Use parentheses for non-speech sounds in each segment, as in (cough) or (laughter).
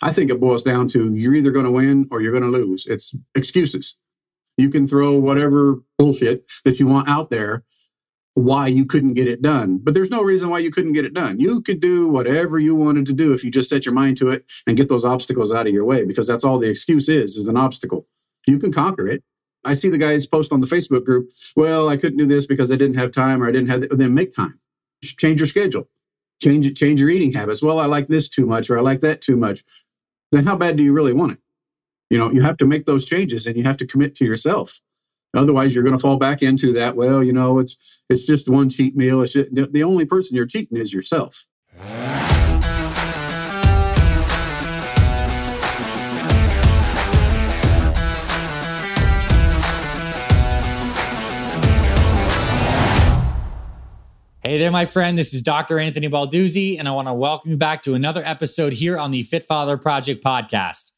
I think it boils down to you're either going to win or you're going to lose. It's excuses. You can throw whatever bullshit that you want out there why you couldn't get it done. But there's no reason why you couldn't get it done. You could do whatever you wanted to do if you just set your mind to it and get those obstacles out of your way because that's all the excuse is is an obstacle. You can conquer it. I see the guys post on the Facebook group, well, I couldn't do this because I didn't have time or I didn't have the, then make time. Change your schedule. Change change your eating habits. Well, I like this too much or I like that too much. Then how bad do you really want it? You know, you have to make those changes and you have to commit to yourself. Otherwise, you're going to fall back into that. Well, you know, it's it's just one cheat meal. It's just, the only person you're cheating is yourself. Hey there, my friend. This is Dr. Anthony Balduzzi, and I want to welcome you back to another episode here on the Fit Father Project podcast.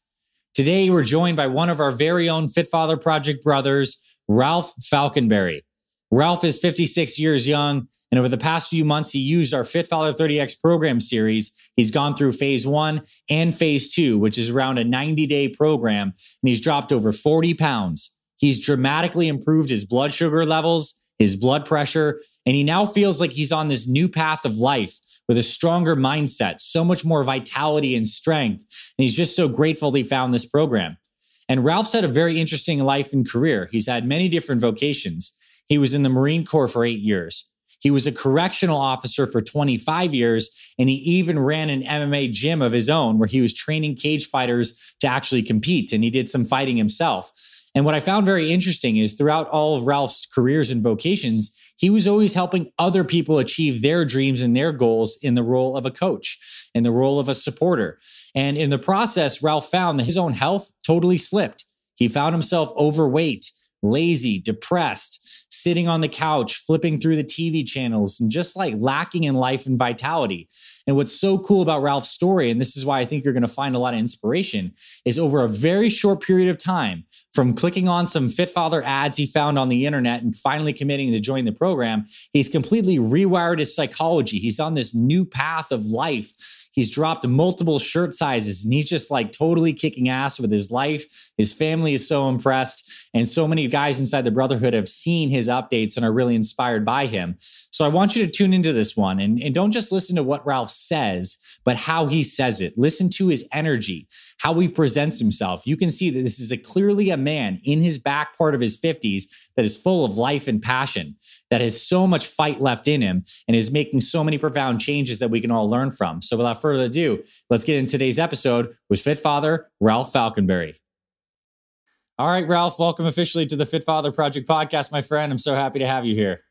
Today, we're joined by one of our very own Fit Father Project brothers, Ralph Falconberry. Ralph is 56 years young, and over the past few months, he used our Fit Father 30X program series. He's gone through phase one and phase two, which is around a 90 day program, and he's dropped over 40 pounds. He's dramatically improved his blood sugar levels, his blood pressure, and he now feels like he's on this new path of life with a stronger mindset, so much more vitality and strength. And he's just so grateful he found this program. And Ralph's had a very interesting life and career. He's had many different vocations. He was in the Marine Corps for eight years. He was a correctional officer for 25 years, and he even ran an MMA gym of his own where he was training cage fighters to actually compete, and he did some fighting himself. And what I found very interesting is throughout all of Ralph's careers and vocations, he was always helping other people achieve their dreams and their goals in the role of a coach, in the role of a supporter. And in the process, Ralph found that his own health totally slipped. He found himself overweight, lazy, depressed, sitting on the couch, flipping through the TV channels, and just like lacking in life and vitality. And what's so cool about Ralph's story, and this is why I think you're going to find a lot of inspiration, is over a very short period of time, from clicking on some Fit Father ads he found on the internet and finally committing to join the program, he's completely rewired his psychology. He's on this new path of life He's dropped multiple shirt sizes and he's just like totally kicking ass with his life. His family is so impressed. And so many guys inside the Brotherhood have seen his updates and are really inspired by him. So I want you to tune into this one and, and don't just listen to what Ralph says, but how he says it. Listen to his energy, how he presents himself. You can see that this is a clearly a man in his back part of his 50s that is full of life and passion, that has so much fight left in him, and is making so many profound changes that we can all learn from. So, without further ado, let's get into today's episode with Fit Father Ralph Falconberry. All right, Ralph, welcome officially to the Fit Father Project podcast, my friend. I'm so happy to have you here.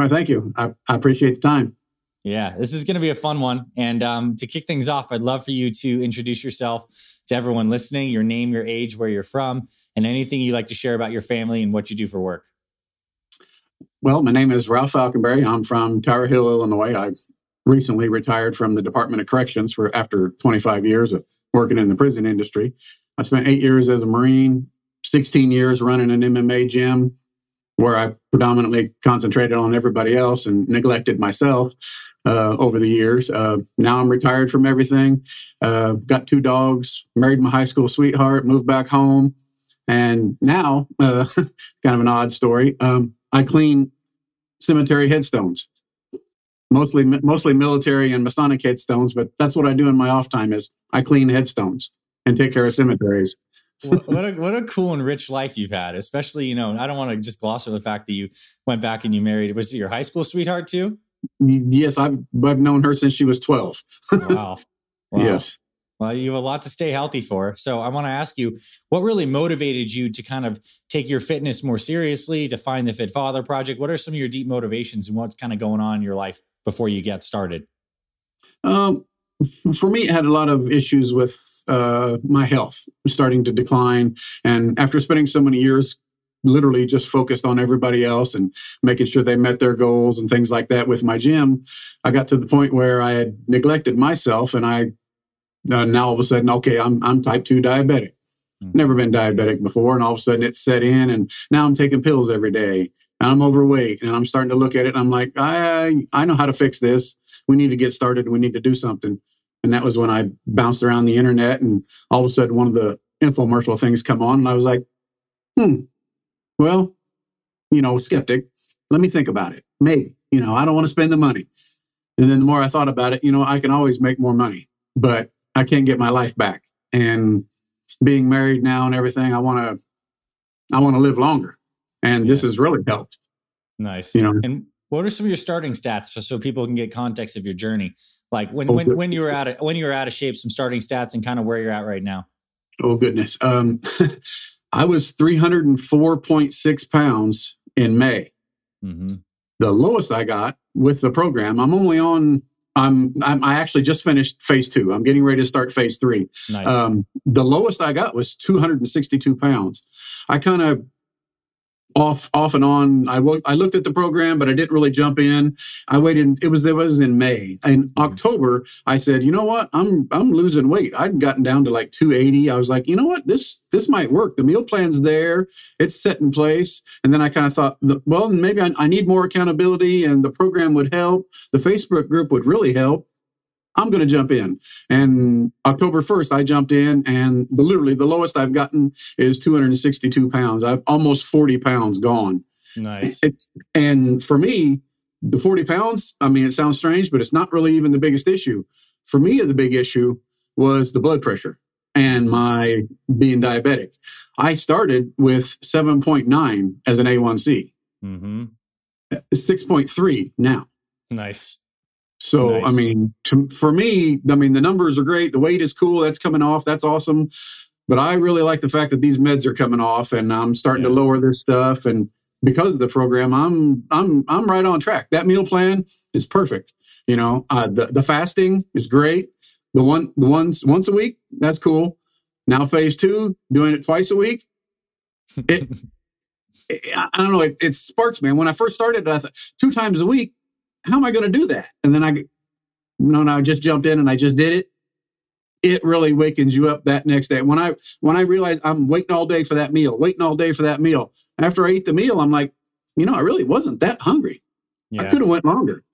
All right, thank you. I, I appreciate the time. Yeah, this is going to be a fun one. And um, to kick things off, I'd love for you to introduce yourself to everyone listening, your name, your age, where you're from, and anything you like to share about your family and what you do for work. Well, my name is Ralph Falconberry. I'm from Tower Hill, Illinois. I've recently retired from the Department of Corrections for after 25 years of working in the prison industry. I spent eight years as a Marine, 16 years running an MMA gym where I predominantly concentrated on everybody else and neglected myself uh, over the years. Uh, now I'm retired from everything. Uh, got two dogs, married my high school sweetheart, moved back home. And now, uh, (laughs) kind of an odd story, um, I clean cemetery headstones. Mostly, mostly military and Masonic headstones, but that's what I do in my off time. Is I clean headstones and take care of cemeteries (laughs) what, a what a cool and rich life you've had. Especially, you know, I don't want to just gloss over the fact that you went back and you married. Was it your high school sweetheart too? Yes, I've I've known her since she was twelve. (laughs) wow. wow. Yes. Well, you have a lot to stay healthy for. So I want to ask you, what really motivated you to kind of take your fitness more seriously, to find the Fit Father Project? What are some of your deep motivations and what's kind of going on in your life before you get started? Um, for me, it had a lot of issues with uh, my health starting to decline. And after spending so many years literally just focused on everybody else and making sure they met their goals and things like that with my gym, I got to the point where I had neglected myself and I uh, now all of a sudden, okay, I'm, I'm type 2 diabetic. Mm-hmm. Never been diabetic before. And all of a sudden it set in and now I'm taking pills every day. And I'm overweight and I'm starting to look at it and I'm like, I, I know how to fix this. We need to get started. We need to do something. And that was when I bounced around the internet and all of a sudden one of the infomercial things come on and I was like, hmm, well, you know, skeptic, let me think about it. Maybe, you know, I don't want to spend the money. And then the more I thought about it, you know, I can always make more money, but I can't get my life back. And being married now and everything, I want to, I want to live longer. And yeah. this has really helped. Nice. You know, and what are some of your starting stats so, so people can get context of your journey? Like when, oh, when, when you were out of, when you were out of shape, some starting stats and kind of where you're at right now. Oh goodness. Um, (laughs) I was 304.6 pounds in May. Mm-hmm. The lowest I got with the program, I'm only on I'm, I'm, i actually just finished phase two. I'm getting ready to start phase three. Nice. Um, the lowest I got was 262 pounds. I kind of off off and on. I I looked at the program, but I didn't really jump in. I waited. It was it was in May. In mm-hmm. October, I said, you know what? I'm I'm losing weight. I'd gotten down to like 280. I was like, you know what? This this might work. The meal plan's there. It's set in place. And then I kind of thought, well, maybe I, I need more accountability, and the program would help. The Facebook group would really help. I'm going to jump in. And October 1st, I jumped in, and the, literally the lowest I've gotten is 262 pounds. I've almost 40 pounds gone. Nice. and for me, the 40 pounds, I mean, it sounds strange, but it's not really even the biggest issue. For me, the big issue was the blood pressure and my being diabetic. I started with 7.9 as an A1C, mm-hmm. 6.3 now. Nice. So, nice. I mean, to, for me, I mean, the numbers are great. The weight is cool. That's coming off. That's awesome. But I really like the fact that these meds are coming off and I'm starting yeah. to lower this stuff. And because of the program, I'm, I'm, I'm right on track. That meal plan is perfect. You know, uh, the, the fasting is great. The one, the ones once a week, that's cool. Now phase two, doing it twice a week. It, (laughs) I don't know. It, it sparks, man. When I first started, I thought two times a week how am I going to do that? And then I, you know, I just jumped in and I just did it. It really wakens you up that next day. When I when I realized I'm waiting all day for that meal, waiting all day for that meal. After I eat the meal, I'm like, you know, I really wasn't that hungry. Yeah. I could have went longer.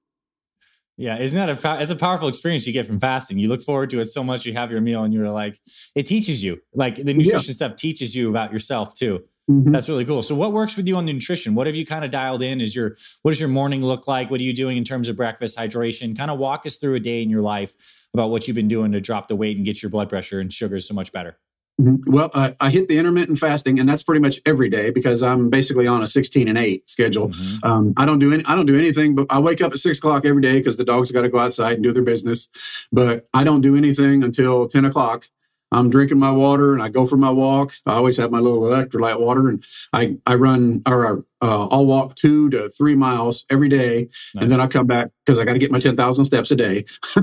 Yeah, isn't that a it's a powerful experience you get from fasting? You look forward to it so much. You have your meal, and you're like, it teaches you. Like the nutrition yeah. stuff teaches you about yourself too. Mm-hmm. That's really cool. So, what works with you on nutrition? What have you kind of dialed in? Is your what does your morning look like? What are you doing in terms of breakfast, hydration? Kind of walk us through a day in your life about what you've been doing to drop the weight and get your blood pressure and sugars so much better. Mm-hmm. Well, uh, I hit the intermittent fasting, and that's pretty much every day because I'm basically on a 16 and 8 schedule. Mm-hmm. Um, I don't do any, I don't do anything, but I wake up at six o'clock every day because the dogs got to go outside and do their business. But I don't do anything until 10 o'clock, I'm drinking my water and I go for my walk. I always have my little electrolyte water and I, I run or uh, I'll walk two to three miles every day. Nice. And then I'll come back because I got to get my 10,000 steps a day. (laughs)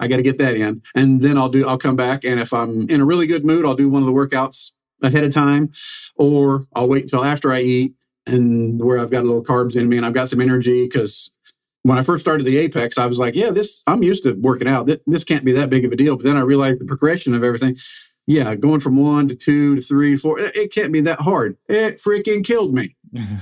I got to get that in. And then I'll do, I'll come back. And if I'm in a really good mood, I'll do one of the workouts ahead of time or I'll wait until after I eat and where I've got a little carbs in me and I've got some energy because when I first started the Apex, I was like, yeah, this, I'm used to working out. This, this can't be that big of a deal. But then I realized the progression of everything. Yeah, going from one to two to three, four, it, it can't be that hard. It freaking killed me.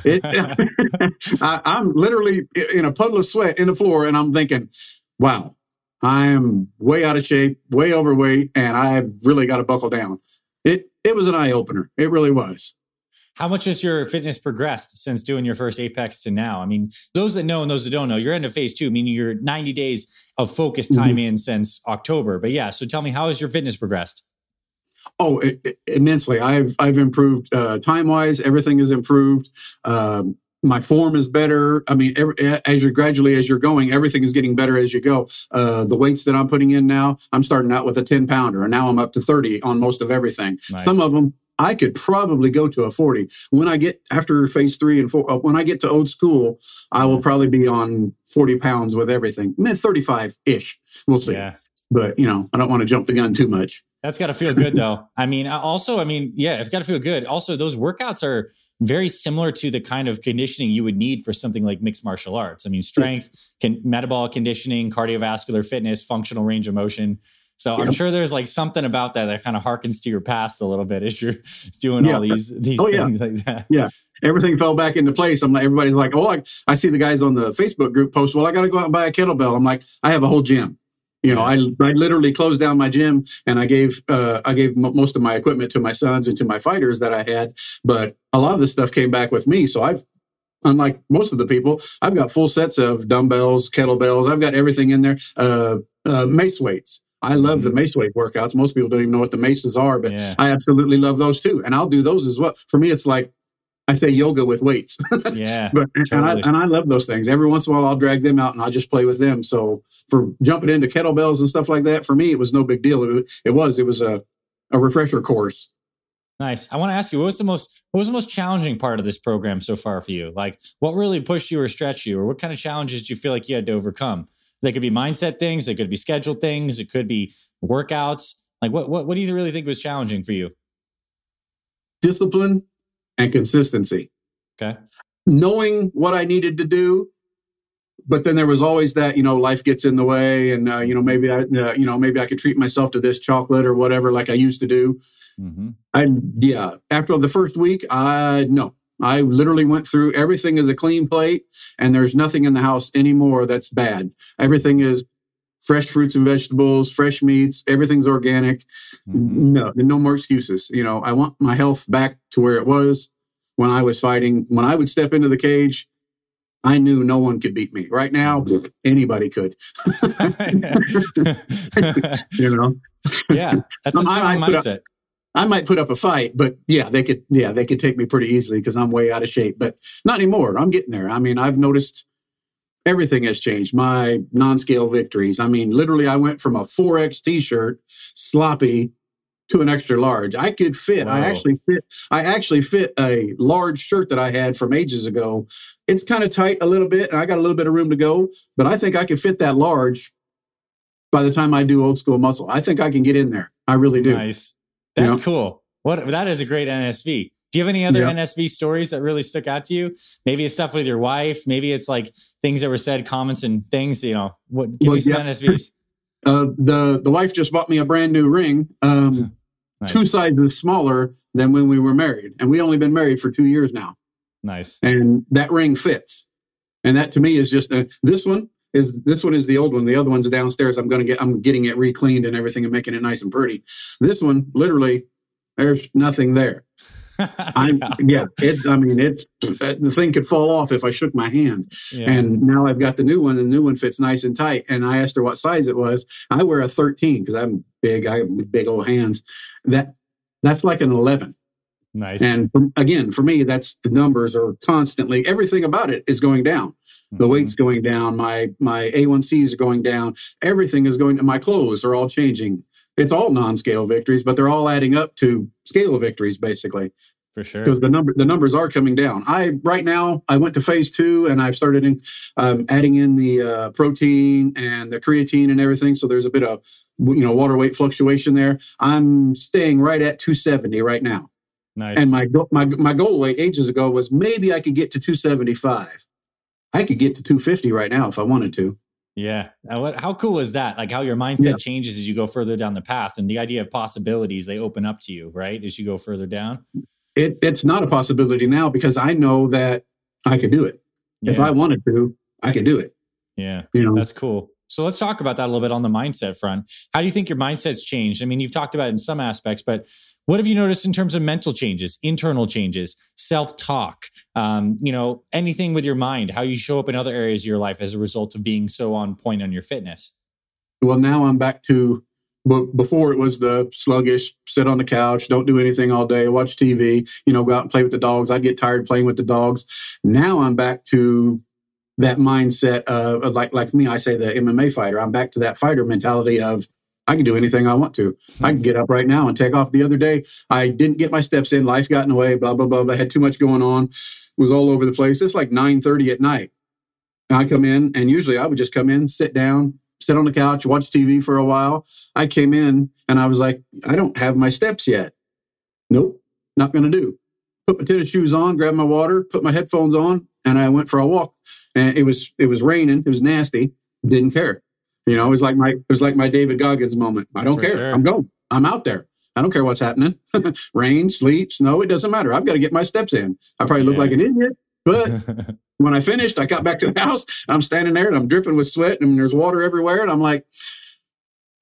It, (laughs) I, I'm literally in a puddle of sweat in the floor and I'm thinking, wow, I am way out of shape, way overweight, and I've really got to buckle down. It, it was an eye opener. It really was. How much has your fitness progressed since doing your first Apex to now? I mean, those that know and those that don't know, you're into phase two, meaning you're 90 days of focus time mm-hmm. in since October. But yeah, so tell me, how has your fitness progressed? Oh, it, it, immensely! I've I've improved uh, time wise. Everything has improved. Um, my form is better. I mean, every, as you're gradually as you're going, everything is getting better as you go. Uh, the weights that I'm putting in now, I'm starting out with a 10 pounder, and now I'm up to 30 on most of everything. Nice. Some of them I could probably go to a 40. When I get after phase three and four, uh, when I get to old school, I will probably be on 40 pounds with everything, mid 35 ish. We'll see. Yeah. But, you know, I don't want to jump the gun too much. That's got to feel good though. I mean, also, I mean, yeah, it's got to feel good. Also, those workouts are very similar to the kind of conditioning you would need for something like mixed martial arts. I mean, strength, can, metabolic conditioning, cardiovascular fitness, functional range of motion. So I'm sure there's like something about that that kind of harkens to your past a little bit as you're (laughs) doing yeah. all these these oh, things yeah. like that. Yeah. Everything fell back into place. I'm like, everybody's like, oh, I, I see the guys on the Facebook group post, well, I got to go out and buy a kettlebell. I'm like, I have a whole gym. You know, I, I literally closed down my gym and I gave uh, I gave m- most of my equipment to my sons and to my fighters that I had. But a lot of the stuff came back with me. So I've, unlike most of the people, I've got full sets of dumbbells, kettlebells. I've got everything in there. Uh, uh, mace weights. I love the mace weight workouts. Most people don't even know what the maces are, but Yeah. I absolutely love those too. And I'll do those as well. For me, it's like I say yoga with weights. (laughs) Yeah. But and, I, Totally. and I love those things. Every once in a while, I'll drag them out and I'll just play with them. So for jumping into kettlebells and stuff like that, for me, it was no big deal. It, it was it was a a refresher course. Nice. I want to ask you, what was the most what was the most challenging part of this program so far for you? Like what really pushed you or stretched you, or what kind of challenges do you feel like you had to overcome? They could be mindset things, they could be scheduled things, it could be workouts. Like what what what do you really think was challenging for you? Discipline and consistency. Okay. Knowing what I needed to do, but then there was always that you know life gets in the way, and uh, you know maybe I uh, you know maybe I could treat myself to this chocolate or whatever like I used to do. Mm-hmm. I yeah. After the first week, I no. I literally went through everything as a clean plate, and there's nothing in the house anymore that's bad. Everything is fresh fruits and vegetables, fresh meats. Everything's organic. Mm-hmm. No, no more excuses. You know, I want my health back to where it was when I was fighting. When I would step into the cage, I knew no one could beat me. Right now, (laughs) anybody could. (laughs) (laughs) You know, yeah, that's a I- I strong put up- mindset. I might put up a fight, but yeah, they could. Yeah, they could take me pretty easily because I'm way out of shape. But not anymore. I'm getting there. I mean, I've noticed everything has changed. My non-scale victories. I mean, literally, I went from a 4X T-shirt, sloppy, to an extra large. I could fit. I actually fit. I actually fit a large shirt that I had from ages ago. It's kind of tight a little bit, and I got a little bit of room to go. But I think I could fit that large by the time I do old school muscle. I think I can get in there. I really do. Nice. That's know? cool. What that is a great NSV. Do you have any other Yeah. NSV stories that really stuck out to you? Maybe it's stuff with your wife. Maybe it's like things that were said, comments and things. You know, what? Give Well, me some yeah. NSVs. (laughs) Uh, the the wife just bought me a brand new ring, um, (laughs) Nice. two sizes smaller than when we were married, and we only been married for two years now. Nice. And that ring fits, and that to me is just a, this one is this one is the old one. The other one's downstairs. I'm gonna get I'm getting it re-cleaned and everything and making it nice and pretty. This one, literally, there's nothing there. (laughs) I'm yeah. yeah. It's I mean it's the thing could fall off if I shook my hand. Yeah. And now I've got the new one, and the new one fits nice and tight. And I asked her what size it was. I wear a 13 because I'm big. I have big old hands. That that's like an 11. Nice. And again, for me, that's the numbers are constantly. Everything about it is going down. The Mhm. weight's going down. My my A1Cs are going down. Everything is going. My clothes are all changing. It's all non-scale victories, but they're all adding up to scale victories, basically for sure. because the number the numbers are coming down. I right now I went to phase two and I've started in, um, adding in the uh, protein and the creatine and everything. So there's a bit of you know water weight fluctuation there. I'm staying right at 270 right now, Nice. and my go- my my goal weight ages ago was maybe I could get to 275. I could get to 250 right now if I wanted to. yeah. Uh, how cool is that? Like how your mindset Yeah. changes as you go further down the path, and the idea of possibilities they open up to you, right? As you go further down. It, it's not a possibility now because I know that I could do it. If I wanted to, I could do it. yeah. You know, That's cool. So let's talk about that a little bit on the mindset front. How do you think your mindset's changed? I mean, you've talked about it in some aspects, but what have you noticed in terms of mental changes, internal changes, self-talk, um, you know, anything with your mind, how you show up in other areas of your life as a result of being so on point on your fitness? well now i'm back to but before it was the sluggish sit on the couch don't do anything all day watch tv you know go out and play with the dogs. I'd get tired playing with the dogs. Now i'm back to that mindset of, of like like me i say the mma fighter. I'm back to that fighter mentality of i can do anything i want to i can get up right now and take off the other day i didn't get my steps in life got in the way blah blah blah. I had too much going on was all over the place it's like 9 30 at night i come in and usually i would just come in sit down sit on the couch, watch TV for a while. I came in and I was like, I don't have my steps yet. Nope, not going to do. Put my tennis shoes on, grab my water, put my headphones on, and I went for a walk. And it was it was raining, it was nasty. Didn't care. You know, it was like my it was like my David Goggins moment. I don't For care. sure. I'm going. I'm out there. I don't care what's happening. (laughs) Rain, sleet, snow, it doesn't matter. I've got to get my steps in. I probably look Yeah. like an idiot, but (laughs) when I finished, I got back to the house. I'm standing there and I'm dripping with sweat and there's water everywhere. And I'm like,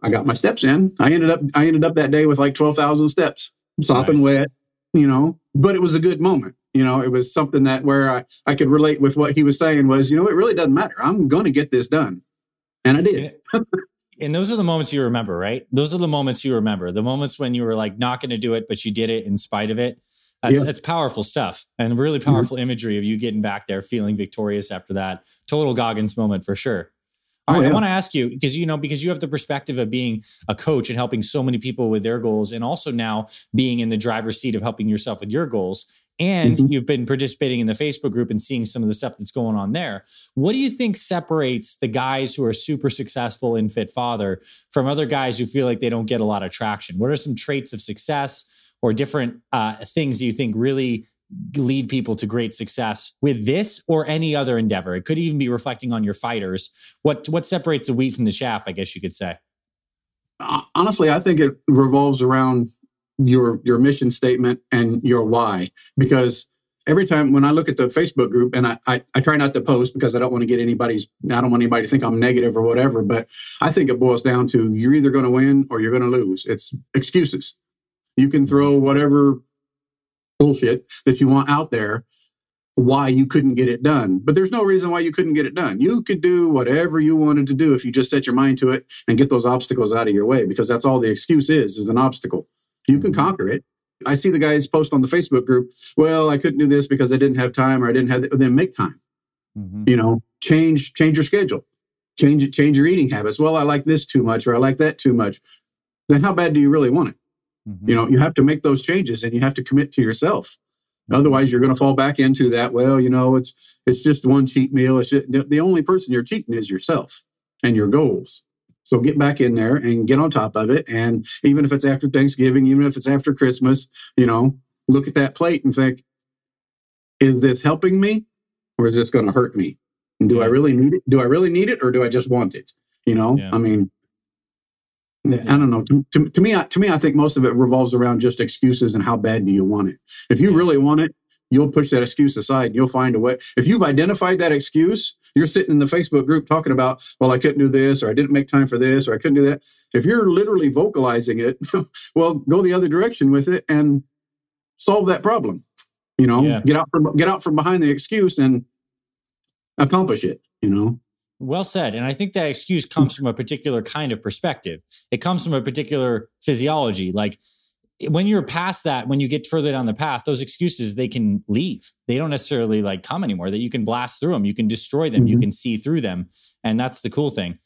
I got my steps in. I ended up I ended up that day with like twelve thousand steps, sopping Nice. wet, you know. But it was a good moment. You know, it was something that where I, I could relate with what he was saying was, you know, it really doesn't matter. I'm going to get this done, and I did. And those are the moments you remember, right? Those are the moments you remember. The moments when you were like not going to do it, but you did it in spite of it. That's, Yeah. that's powerful stuff and really mm-hmm. powerful imagery of you getting back there, feeling victorious after that. Total Goggins moment for sure. All Oh, right, I want to ask you because you know because you have the perspective of being a coach and helping so many people with their goals, and also now being in the driver's seat of helping yourself with your goals. And Mhm. you've been participating in the Facebook group and seeing some of the stuff that's going on there. What do you think separates the guys who are super successful in Fit Father from other guys who feel like they don't get a lot of traction? What are some traits of success or different uh, things that you think really lead people to great success with this or any other endeavor? It could even be reflecting on your fighters. What what separates the wheat from the chaff? I guess you could say. Uh, honestly, I think it revolves around your your mission statement and your why. Because every time when I look at the Facebook group, and I, I I try not to post because I don't want to get anybody's I don't want anybody to think I'm negative or whatever. But I think it boils down to you're either going to win or you're going to lose. It's excuses. You can throw whatever bullshit that you want out there why you couldn't get it done. But there's no reason why you couldn't get it done. You could do whatever you wanted to do if you just set your mind to it and get those obstacles out of your way because that's all the excuse is is an obstacle. You can conquer it. I see the guys post on the Facebook group, well, I couldn't do this because I didn't have time or I didn't have the, then make time. Mm-hmm. You know, change change your schedule. Change it change your eating habits. Well, I like this too much or I like that too much. Then how bad do you really want it? Mm-hmm. You know, you have to make those changes and you have to commit to yourself. Mm-hmm. Otherwise, you're going to fall back into that. Well, you know, it's it's just one cheat meal. It's just, the only person you're cheating is yourself and your goals. So get back in there and get on top of it. And even if it's after Thanksgiving, even if it's after Christmas, you know, look at that plate and think, is this helping me or is this going to hurt me? And do I really need it? Do I really need it or do I just want it? You know, Yeah. I mean, I don't know. To, to, to me, I, to me, I think most of it revolves around just excuses and how bad do you want it. If you Yeah. really want it, you'll push that excuse aside. You'll find a way. If you've identified that excuse, you're sitting in the Facebook group talking about, well, I couldn't do this, or I didn't make time for this, or I couldn't do that. If you're literally vocalizing it, (laughs) well, go the other direction with it and solve that problem. You know, Yeah. get out from get out from behind the excuse and accomplish it. You know, Well said. And I think that excuse comes from a particular kind of perspective. It comes from a particular physiology. Like when you're past that, when you get further down the path, those excuses they can leave. They don't necessarily like come anymore. That you can blast through them, you can destroy them, you Mhm. can see through them, and that's the cool thing.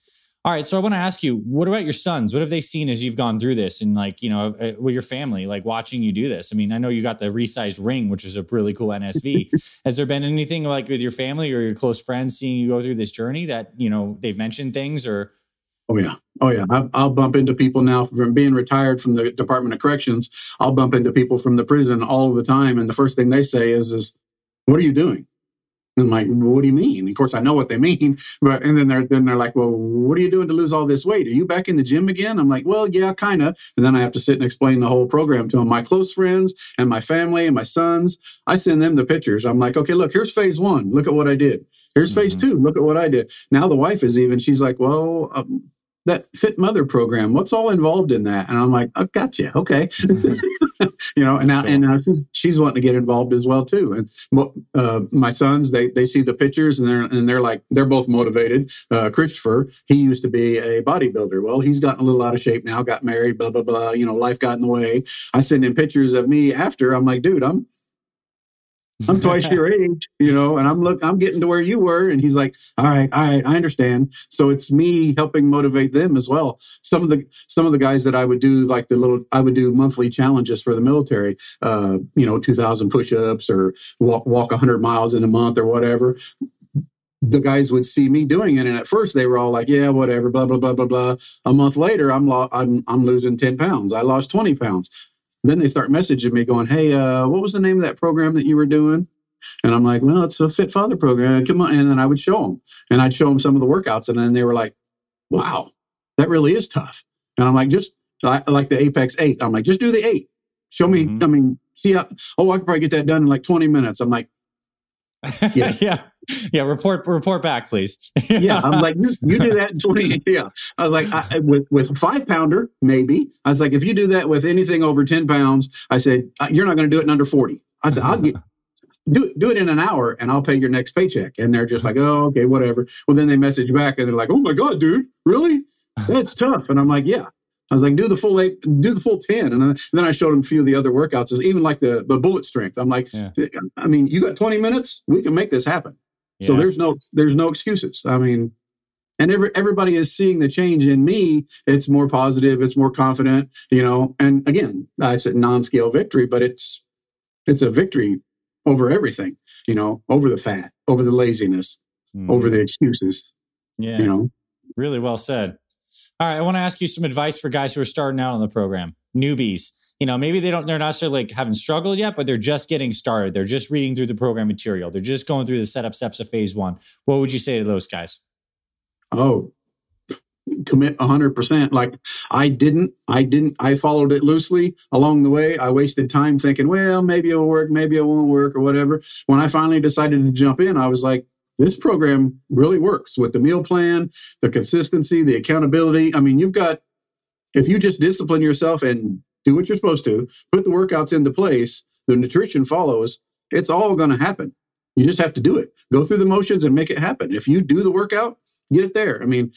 All right, so I want to ask you, what about your sons? What have they seen as you've gone through this, and like you know, uh, with your family, like watching you do this? I mean, I know you got the resized ring, which is a really cool NSV. (laughs) Has there been anything like with your family or your close friends seeing you go through this journey that you know they've mentioned things or? Oh yeah, oh yeah. I, I'll bump into people now from being retired from the Department of Corrections. I'll bump into people from the prison all the time, and the first thing they say is, "Is what are you doing?" I'm like, "What do you mean?" Of course, I know what they mean, (laughs) but and then they're then they're like, "Well, what are you doing to lose all this weight? Are you back in the gym again?" I'm like, "Well, yeah, kind of." And then I have to sit and explain the whole program to them. My close friends and my family and my sons, I send them the pictures. I'm like, "Okay, look, here's phase one. Look at what I did. Here's phase Mhm. two. Look at what I did." Now the wife is even. She's like, "Well." Um, that fit mother program what's all involved in that and i'm like I oh gotcha okay (laughs) (laughs) you know and now and now she's she's wanting to get involved as well too. And uh, my sons they they see the pictures and they're and they're like they're both motivated. Uh, christopher he used to be a bodybuilder. Well he's gotten a little out of shape now got married blah blah blah you know life got in the way. I send him pictures of me after. I'm like dude i'm I'm twice your age, you know, and I'm look, I'm getting to where you were. And he's like, all right, all right, I understand. So it's me helping motivate them as well. Some of the some of the guys that I would do like the little, I would do monthly challenges for the military, uh, you know, 2,000 push-ups or walk walk 100 miles in a month or whatever. The guys would see me doing it, and at first they were all like, "Yeah, whatever," blah blah blah blah blah. A month later, I'm lo- I'm I'm losing 10 pounds. I lost 20 pounds. Then they start messaging me going, Hey, uh, what was the name of that program that you were doing? And I'm like, Well, it's a Fit Father program. Come on. And then I would show them and I'd show them some of the workouts. And then they were like, Wow, that really is tough. And I'm like, Just I, like the Apex 8. I'm like, Just do the eight. Show me. Mhm. I mean, see how, oh, I could probably get that done in like 20 minutes. I'm like, (laughs) yeah, Yeah. (laughs) yeah, report report back, please. (laughs) yeah, I'm like, you, you, do that in 20. (laughs) Yeah, I was like, I, with with a five pounder, maybe. I was like, if you do that with anything over 10 pounds, I said uh, you're not going to do it in under 40. I said, I'll get do do it in an hour and I'll pay your next paycheck. And they're just like, oh, okay, whatever. Well, then they message back and they're like, oh my god, dude, really? That's tough. And I'm like, yeah. I was like, do the full eight, do the full 10. And then I showed them a few of the other workouts, even like the, the bullet strength. I'm like, yeah. I mean, you got 20 minutes, we can make this happen. Yeah. So there's no, there's no excuses. I mean, and every, everybody is seeing the change in me. It's more positive. It's more confident, you know, and again, I said non-scale victory, but it's, it's a victory over everything, you know, over the fat, over the laziness, mm. over the excuses. Yeah. You know, really well said. All right, I want to ask you some advice for guys who are starting out on the program, newbies. You know, maybe they don't they're not necessarily like having struggled yet, but they're just getting started. They're just reading through the program material. They're just going through the setup steps of phase 1. What would you say to those guys? Oh, commit 100% like i didn't i didn't i followed it loosely along the way i wasted time thinking well maybe it'll work maybe it won't work or whatever when i finally decided to jump in i was like this program really works with the meal plan, the consistency, the accountability. I mean, you've got, if you just discipline yourself and do what you're supposed to, put the workouts into place, the nutrition follows, it's all going to happen. You just have to do it. Go through the motions and make it happen. If you do the workout, get it there. I mean,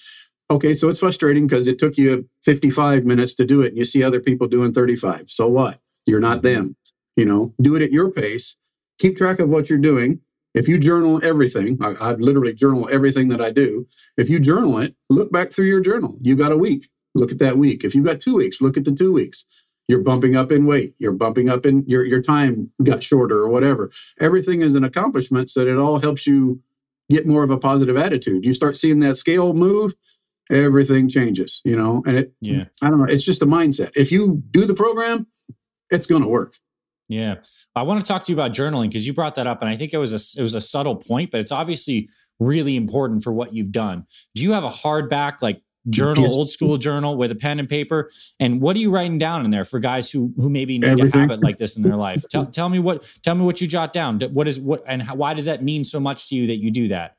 okay, so it's frustrating because it took you 55 minutes to do it and you see other people doing 35. So what? You're not mm-hmm. them. You know, do it at your pace. Keep track of what you're doing if you journal everything, I, I literally journal everything that I do. If you journal it, look back through your journal. You got a week, look at that week. If you got two weeks, look at the two weeks. You're bumping up in weight. You're bumping up in your your time got shorter or whatever. Everything is an accomplishment, so that it all helps you get more of a positive attitude. You start seeing that scale move, everything changes. You know, and it. Yeah. I don't know. It's just a mindset. If you do the program, it's going to work. Yeah. I want to talk to you about journaling because you brought that up and I think it was a it was a subtle point, but it's obviously really important for what you've done. Do you have a hardback like journal, old school journal with a pen and paper? And what are you writing down in there for guys who who maybe need Everything. a habit like this in their life? tell, tell me what tell me what you jot down. What is what and how, why does that mean so much to you that you do that?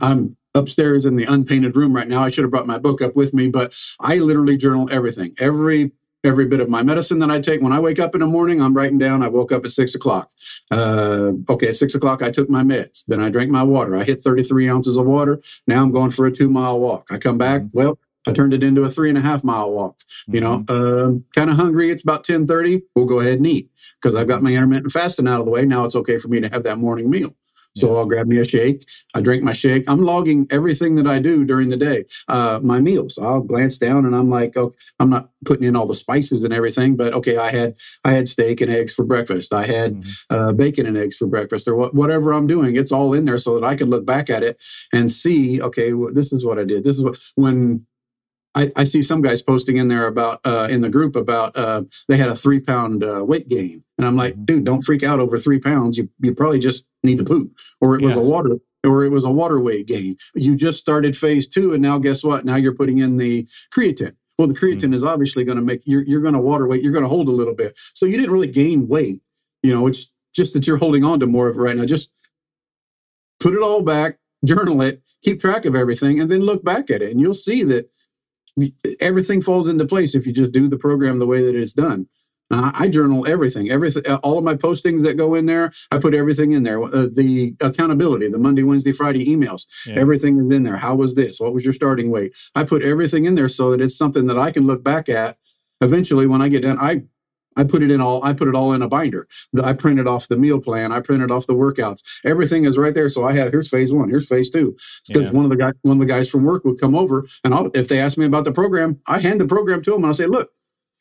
I'm upstairs in the unpainted room right now. I should have brought my book up with me, but I literally journal everything. Every every bit of my medicine that I take. When I wake up in the morning, I'm writing down. I woke up at six o'clock. Uh, okay, at six o'clock, I took my meds. Then I drank my water. I hit 33 ounces of water. Now I'm going for a two mile walk. I come back. Mm-hmm. Well, I turned it into a three and a half mile walk. You know, mm-hmm. uh, kind of hungry. It's about 1030. We'll go ahead and eat because I've got my intermittent fasting out of the way. Now it's okay for me to have that morning meal. So. I'll grab me a shake. I drink my shake. I'm logging everything that I do during the day. Uh, my meals. I'll glance down and I'm like, oh, I'm not putting in all the spices and everything, but okay, I had I had steak and eggs for breakfast. I had mm-hmm. uh, bacon and eggs for breakfast, or wh- whatever I'm doing. It's all in there so that I can look back at it and see, okay, well, this is what I did. This is what when I, I, see some guys posting in there about uh, in the group about uh, they had a three pound uh, weight gain, and I'm like, mm-hmm. dude, don't freak out over three pounds. You you probably just need to poop, or it was a water, or it was a water weight gain. You just started phase two, and now guess what? Now you're putting in the creatine. Well, the creatine mm-hmm. is obviously going to make you're you're going to water weight. You're going to hold a little bit, so you didn't really gain weight. You know, it's just that you're holding on to more of it right now. Just put it all back, journal it, keep track of everything, and then look back at it, and you'll see that everything falls into place if you just do the program the way that it's done. Uh, I journal everything, everything, uh, all of my postings that go in there. I put everything in there. Uh, the accountability, the Monday, Wednesday, Friday emails, yeah. everything is in there. How was this? What was your starting weight? I put everything in there so that it's something that I can look back at eventually when I get done. I I put it in all. I put it all in a binder. I printed off the meal plan. I printed off the workouts. Everything is right there. So I have here's phase one. Here's phase two. Because yeah. one of the guy, one of the guys from work would come over, and I'll, if they ask me about the program, I hand the program to them and I say, look,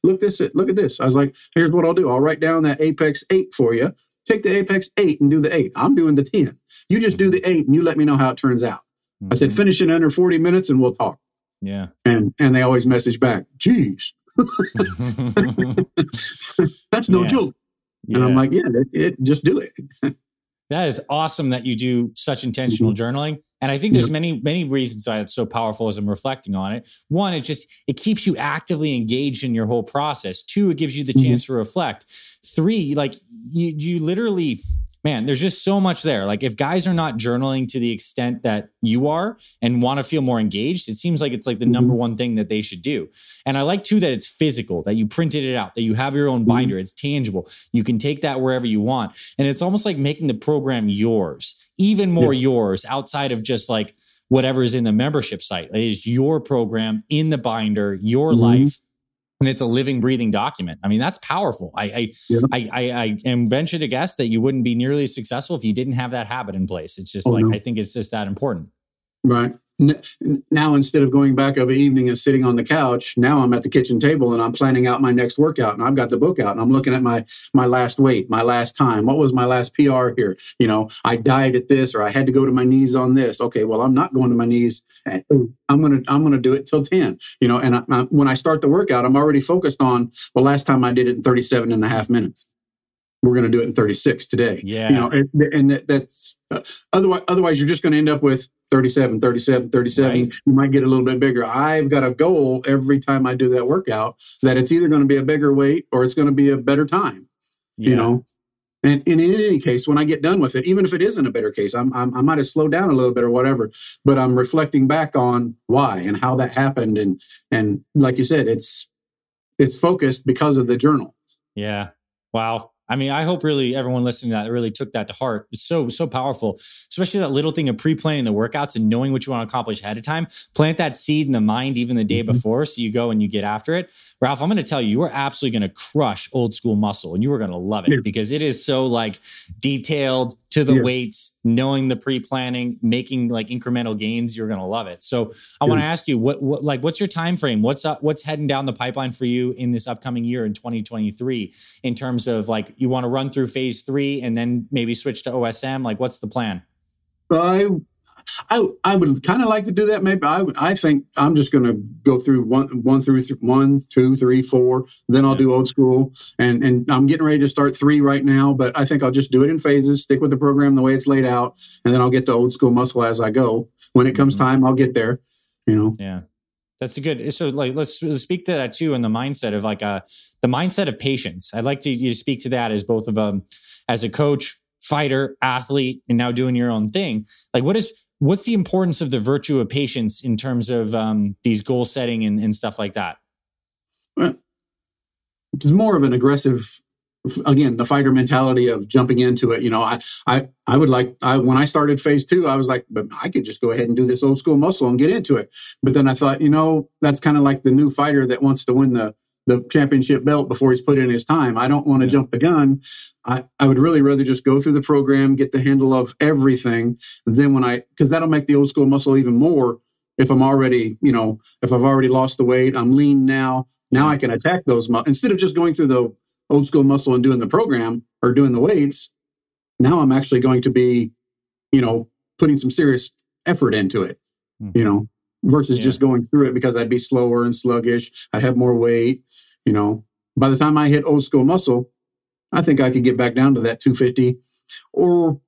look this, look at this. I was like, here's what I'll do. I'll write down that Apex eight for you. Take the Apex eight and do the eight. I'm doing the ten. You just do the eight and you let me know how it turns out. Mm-hmm. I said, mm-hmm. finish it under 40 minutes and we'll talk. Yeah. And and they always message back, geez, (laughs) That's no yeah. joke. Yeah. And I'm like, yeah, it, it, just do it. (laughs) that is awesome that you do such intentional mm-hmm. journaling. And I think there's yep. many, many reasons why it's so powerful as I'm reflecting on it. One, it just it keeps you actively engaged in your whole process. Two, it gives you the mm-hmm. chance to reflect. Three, like you you literally man, there's just so much there. Like if guys are not journaling to the extent that you are and want to feel more engaged, it seems like it's like the Mhm. number one thing that they should do. And I like too that it's physical, that you printed it out, that you have your own Mhm. binder, it's tangible. You can take that wherever you want. And it's almost like making the program yours, even more yours outside of just like whatever is in the membership site. It is your program in the binder, your Mhm. life. And it's a living, breathing document. I mean, that's powerful. I, I, Yeah. I, I, I am venture to guess that you wouldn't be nearly as successful if you didn't have that habit in place. It's just Oh, like no. I think it's just that important. Right. Now, instead of going back of an evening and sitting on the couch, now I'm at the kitchen table and I'm planning out my next workout. And I've got the book out and I'm looking at my my last weight, my last time. What was my last PR here? You know, I died at this, or I had to go to my knees on this. Okay, well, I'm not going to my knees. Eh, I'm gonna I'm gonna do it till ten. You know, and I, I, when I start the workout, I'm already focused on. Well, last time I did it in 37 and a half minutes. We're going to do it in 36 today. Yeah. You know, and, and that, that's uh, otherwise otherwise you're just going to end up with 37 37 37 Right. you might get a little bit bigger i've got a goal every time i do that workout that it's either going to be a bigger weight or it's going to be a better time you know and, and in any case when i get done with it even if it isn't a better case I'm, I'm, i might have slowed down a little bit or whatever but i'm reflecting back on why and how that happened and and like you said it's it's focused because of the journal Yeah. Wow. I mean, I hope really everyone listening to that really took that to heart. It's so, so powerful, especially that little thing of pre planning the workouts and knowing what you want to accomplish ahead of time. Plant that seed in the mind even the day Mhm. before. So you go and you get after it. Ralph, I'm going to tell you, you are absolutely going to crush old school muscle and you are going to love it Yeah. because it is so like detailed to the Yeah. weights, knowing the pre planning, making like incremental gains. You're going to love it. So I Yeah. want to ask you, what, what, like, what's your time frame? What's up? What's heading down the pipeline for you in this upcoming year in 2023? in terms of like you want to run through phase three and then maybe switch to OSM? Like, what's the plan? So I, I, I would kind of like to do that. Maybe I would. I think I'm just going to go through one, one through th- one, two, three, four. Then I'll Yeah. do old school, and and I'm getting ready to start three right now. But I think I'll just do it in phases. Stick with the program the way it's laid out, and then I'll get to old school muscle as I go. When it comes Mhm. time, I'll get there. You know. Yeah. That's a good. So, like, let's let's speak to that too, and the mindset of like uh the mindset of patience. I'd like to you to speak to that as both of um as a coach, fighter, athlete, and now doing your own thing. Like, what is what's the importance of the virtue of patience in terms of um these goal setting and, and stuff like that? it's more of an aggressive again the fighter mentality of jumping into it you know i i i would like i when i started phase two i was like but i could just go ahead and do this old school muscle and get into it but then i thought you know that's kind of like the new fighter that wants to win the the championship belt before he's put in his time. I don't want to Yeah. jump the gun. I i would really rather just go through the program get the handle of everything then when i because that'll make the old school muscle even more if i'm already you know if i've already lost the weight i'm lean now now i can attack those mu- instead of just going through the old school muscle and doing the program or doing the weights now i'm actually going to be you know putting some serious effort into it you mm-hmm. know versus Yeah. just going through it because i'd be slower and sluggish i'd have more weight you know by the time i hit old school muscle i think i could get back down to that 250 or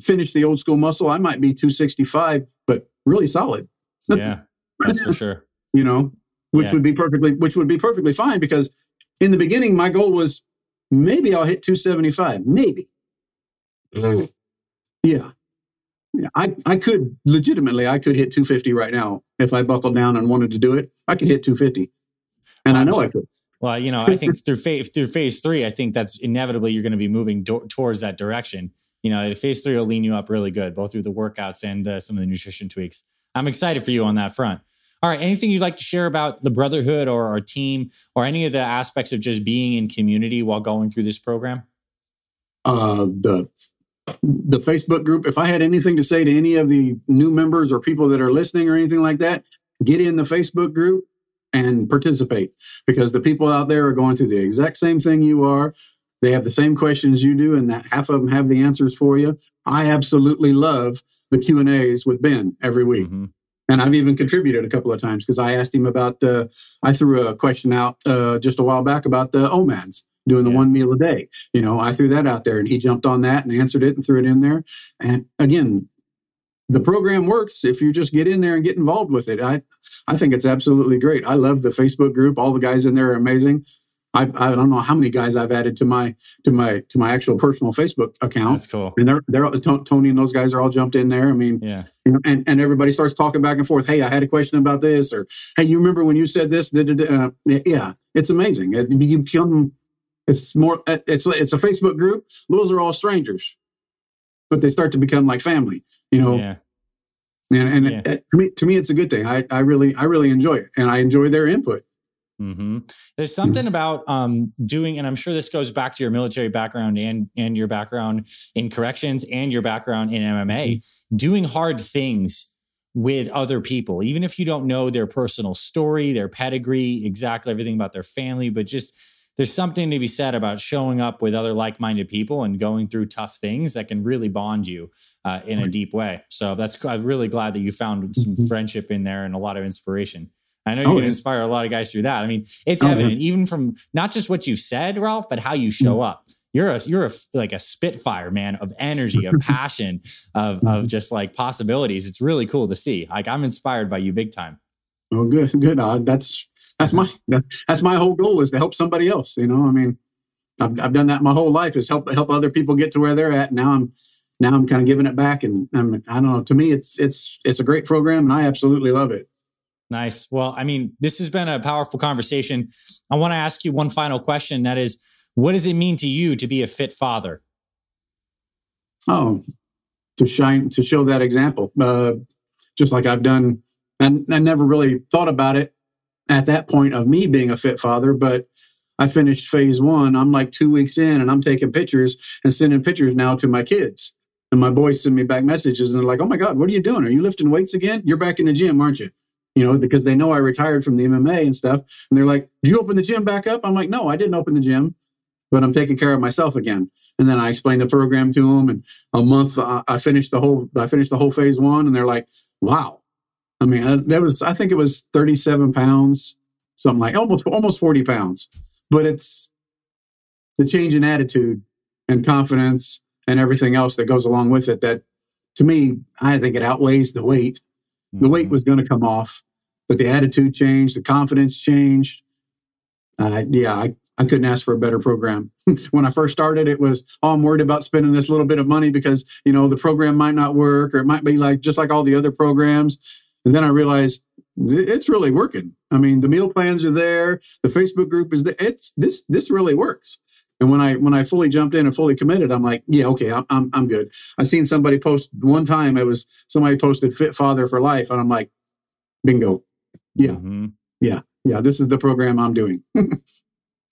finish the old school muscle i might be 265 but really solid (laughs) Yeah, that's for sure. you know, which Yeah. would be perfectly, which would be perfectly fine because in the beginning, my goal was maybe I'll hit 275, maybe. Mm. Yeah. Yeah. I, I could legitimately, I could hit 250 right now if I buckled down and wanted to do it. I could hit 250. And I know I could. Well, you know, I think through phase through phase three, I think that's inevitably you're going to be moving do- towards that direction. You know, phase three will lean you up really good, both through the workouts and uh, some of the nutrition tweaks. I'm excited for you on that front. All right, anything you'd like to share about the brotherhood or our team or any of the aspects of just being in community while going through this program? uh, the the Facebook group. If I had anything to say to any of the new members or people that are listening or anything like that, get in the Facebook group and participate because the people out there are going through the exact same thing you are. They have the same questions you do, and that half of them have the answers for you. I absolutely love the Q and A's with Ben every week. Mhm. And I've even contributed a couple of times because I asked him about the. I threw a question out uh, just a while back about the OMADs doing the Yeah. one meal a day. You know, I threw that out there, and he jumped on that and answered it and threw it in there. And again, the program works if you just get in there and get involved with it. I I think it's absolutely great. I love the Facebook group. All the guys in there are amazing. I, I don't know how many guys I've added to my to my to my actual personal Facebook account. That's cool. And they're they're Tony and those guys are all jumped in there. I mean, Yeah. you know, and, and everybody starts talking back and forth. Hey, I had a question about this, or hey, you remember when you said this? Uh, yeah, it's amazing. You become it's more uh, it's it's a Facebook group. Those are all strangers, but they start to become like family. You know, Yeah. and and Yeah. it, it- to me to me it's a good thing. I I really I really enjoy it, and I enjoy their input. hmm There's something about um, doing, and I'm sure this goes back to your military background and and your background in corrections and your background in MMA. Doing hard things with other people, even if you don't know their personal story, their pedigree, exactly everything about their family, but just there's something to be said about showing up with other like-minded people and going through tough things that can really bond you uh, in a deep way. So that's I'm really glad that you found some Mhm. friendship in there and a lot of inspiration. I know you Oh, can inspire a lot of guys through that. I mean, it's Oh, yeah. evident even from not just what you've said, Ralph, but how you Mm-hmm. show up. You're a you're a like a spitfire, man, of energy, of (laughs) passion, of Mm-hmm. of just like possibilities. It's really cool to see. Like I'm inspired by you big time. Oh, good, good. Uh, that's that's my that's my whole goal is to help somebody else. You know, I mean, I've, I've done that my whole life is help help other people get to where they're at. Now I'm now I'm kind of giving it back, and I'm, I don't know. To me, it's it's it's a great program, and I absolutely love it. Nice. Well, I mean, this has been a powerful conversation. I want to ask you one final question. That is, what does it mean to you to be a fit father? Oh, to shine to show that example, uh, just like I've done, and I never really thought about it at that point of me being a fit father, but I finished phase one. I'm like two weeks in, and I'm taking pictures and sending pictures now to my kids. And my boys send me back messages, and they're like, "Oh my God, what are you doing? Are you lifting weights again? You're back in the gym, aren't you?" You know, because they know I retired from the MMA and stuff, and they're like, "Did you open the gym back up?" I'm like, "No, I didn't open the gym, but I'm taking care of myself again." And then I explained the program to them, and a month uh, I finished the whole I finished the whole phase one, and they're like, "Wow." I mean, uh, that was I think it was 37 pounds, something like almost almost 40 pounds, but it's the change in attitude and confidence and everything else that goes along with it. That to me, I think it outweighs the weight. The weight was going to come off, but the attitude changed, the confidence changed. Uh, yeah, I, I couldn't ask for a better program. (laughs) when I first started, it was, oh, I'm worried about spending this little bit of money because, you know, the program might not work or it might be like just like all the other programs. And then I realized it's really working. I mean, the meal plans are there, the Facebook group is there. It's this this really works. And when I when I fully jumped in and fully committed, I'm like, yeah, okay, I'm I'm, I'm good. I seen somebody post one time. It was somebody posted "Fit Father for Life," and I'm like, bingo, yeah. Mhm. yeah. This is the program I'm doing. (laughs)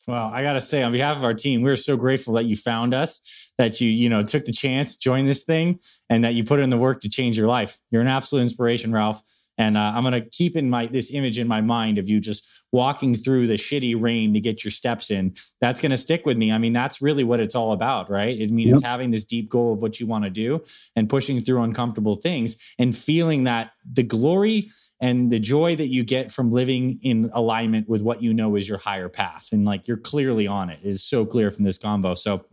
Well, I got to say, on behalf of our team, we're so grateful that you found us, that you, you know, took the chance, joined this thing, and that you put in the work to change your life. You're an absolute inspiration, Ralph. And uh, I'm going to keep in my this image in my mind of you just walking through the shitty rain to get your steps in. That's going to stick with me. I mean, that's really what it's all about, right? I mean, it's having this deep goal of what you want to do and pushing through uncomfortable things and feeling that the glory and the joy that you get from living in alignment with what you know is your higher path. And like you're clearly on it is so clear from this combo. So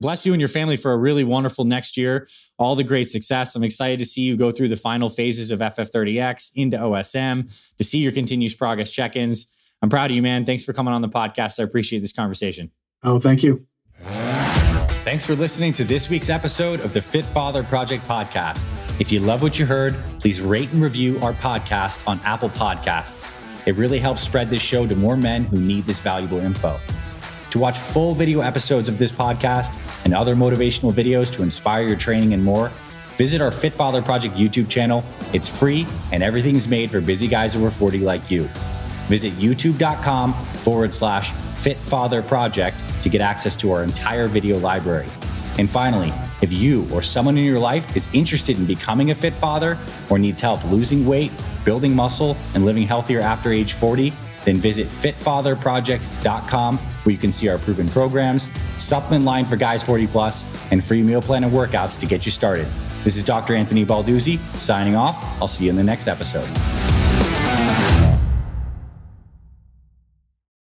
bless you and your family for a really wonderful next year. All the great success. I'm excited to see you go through the final phases of FF30X into OSM, to see your continuous progress check ins. I'm proud of you, man. Thanks for coming on the podcast. I appreciate this conversation. Oh, thank you. Thanks for listening to this week's episode of the Fit Father Project podcast. If you love what you heard, please rate and review our podcast on Apple Podcasts. It really helps spread this show to more men who need this valuable info. To watch full video episodes of this podcast and other motivational videos to inspire your training and more, visit our Fit Father Project YouTube channel. It's free and everything's made for busy guys over 40 like you. Visit youtube.com forward slash Fit Father Project to get access to our entire video library. And finally, if you or someone in your life is interested in becoming a fit father or needs help losing weight, building muscle, and living healthier after age 40, then visit fitfatherproject.com where you can see our proven programs, supplement line for guys 40 plus, and free meal plan and workouts to get you started. This is Dr. Anthony Balduzzi signing off. I'll see you in the next episode.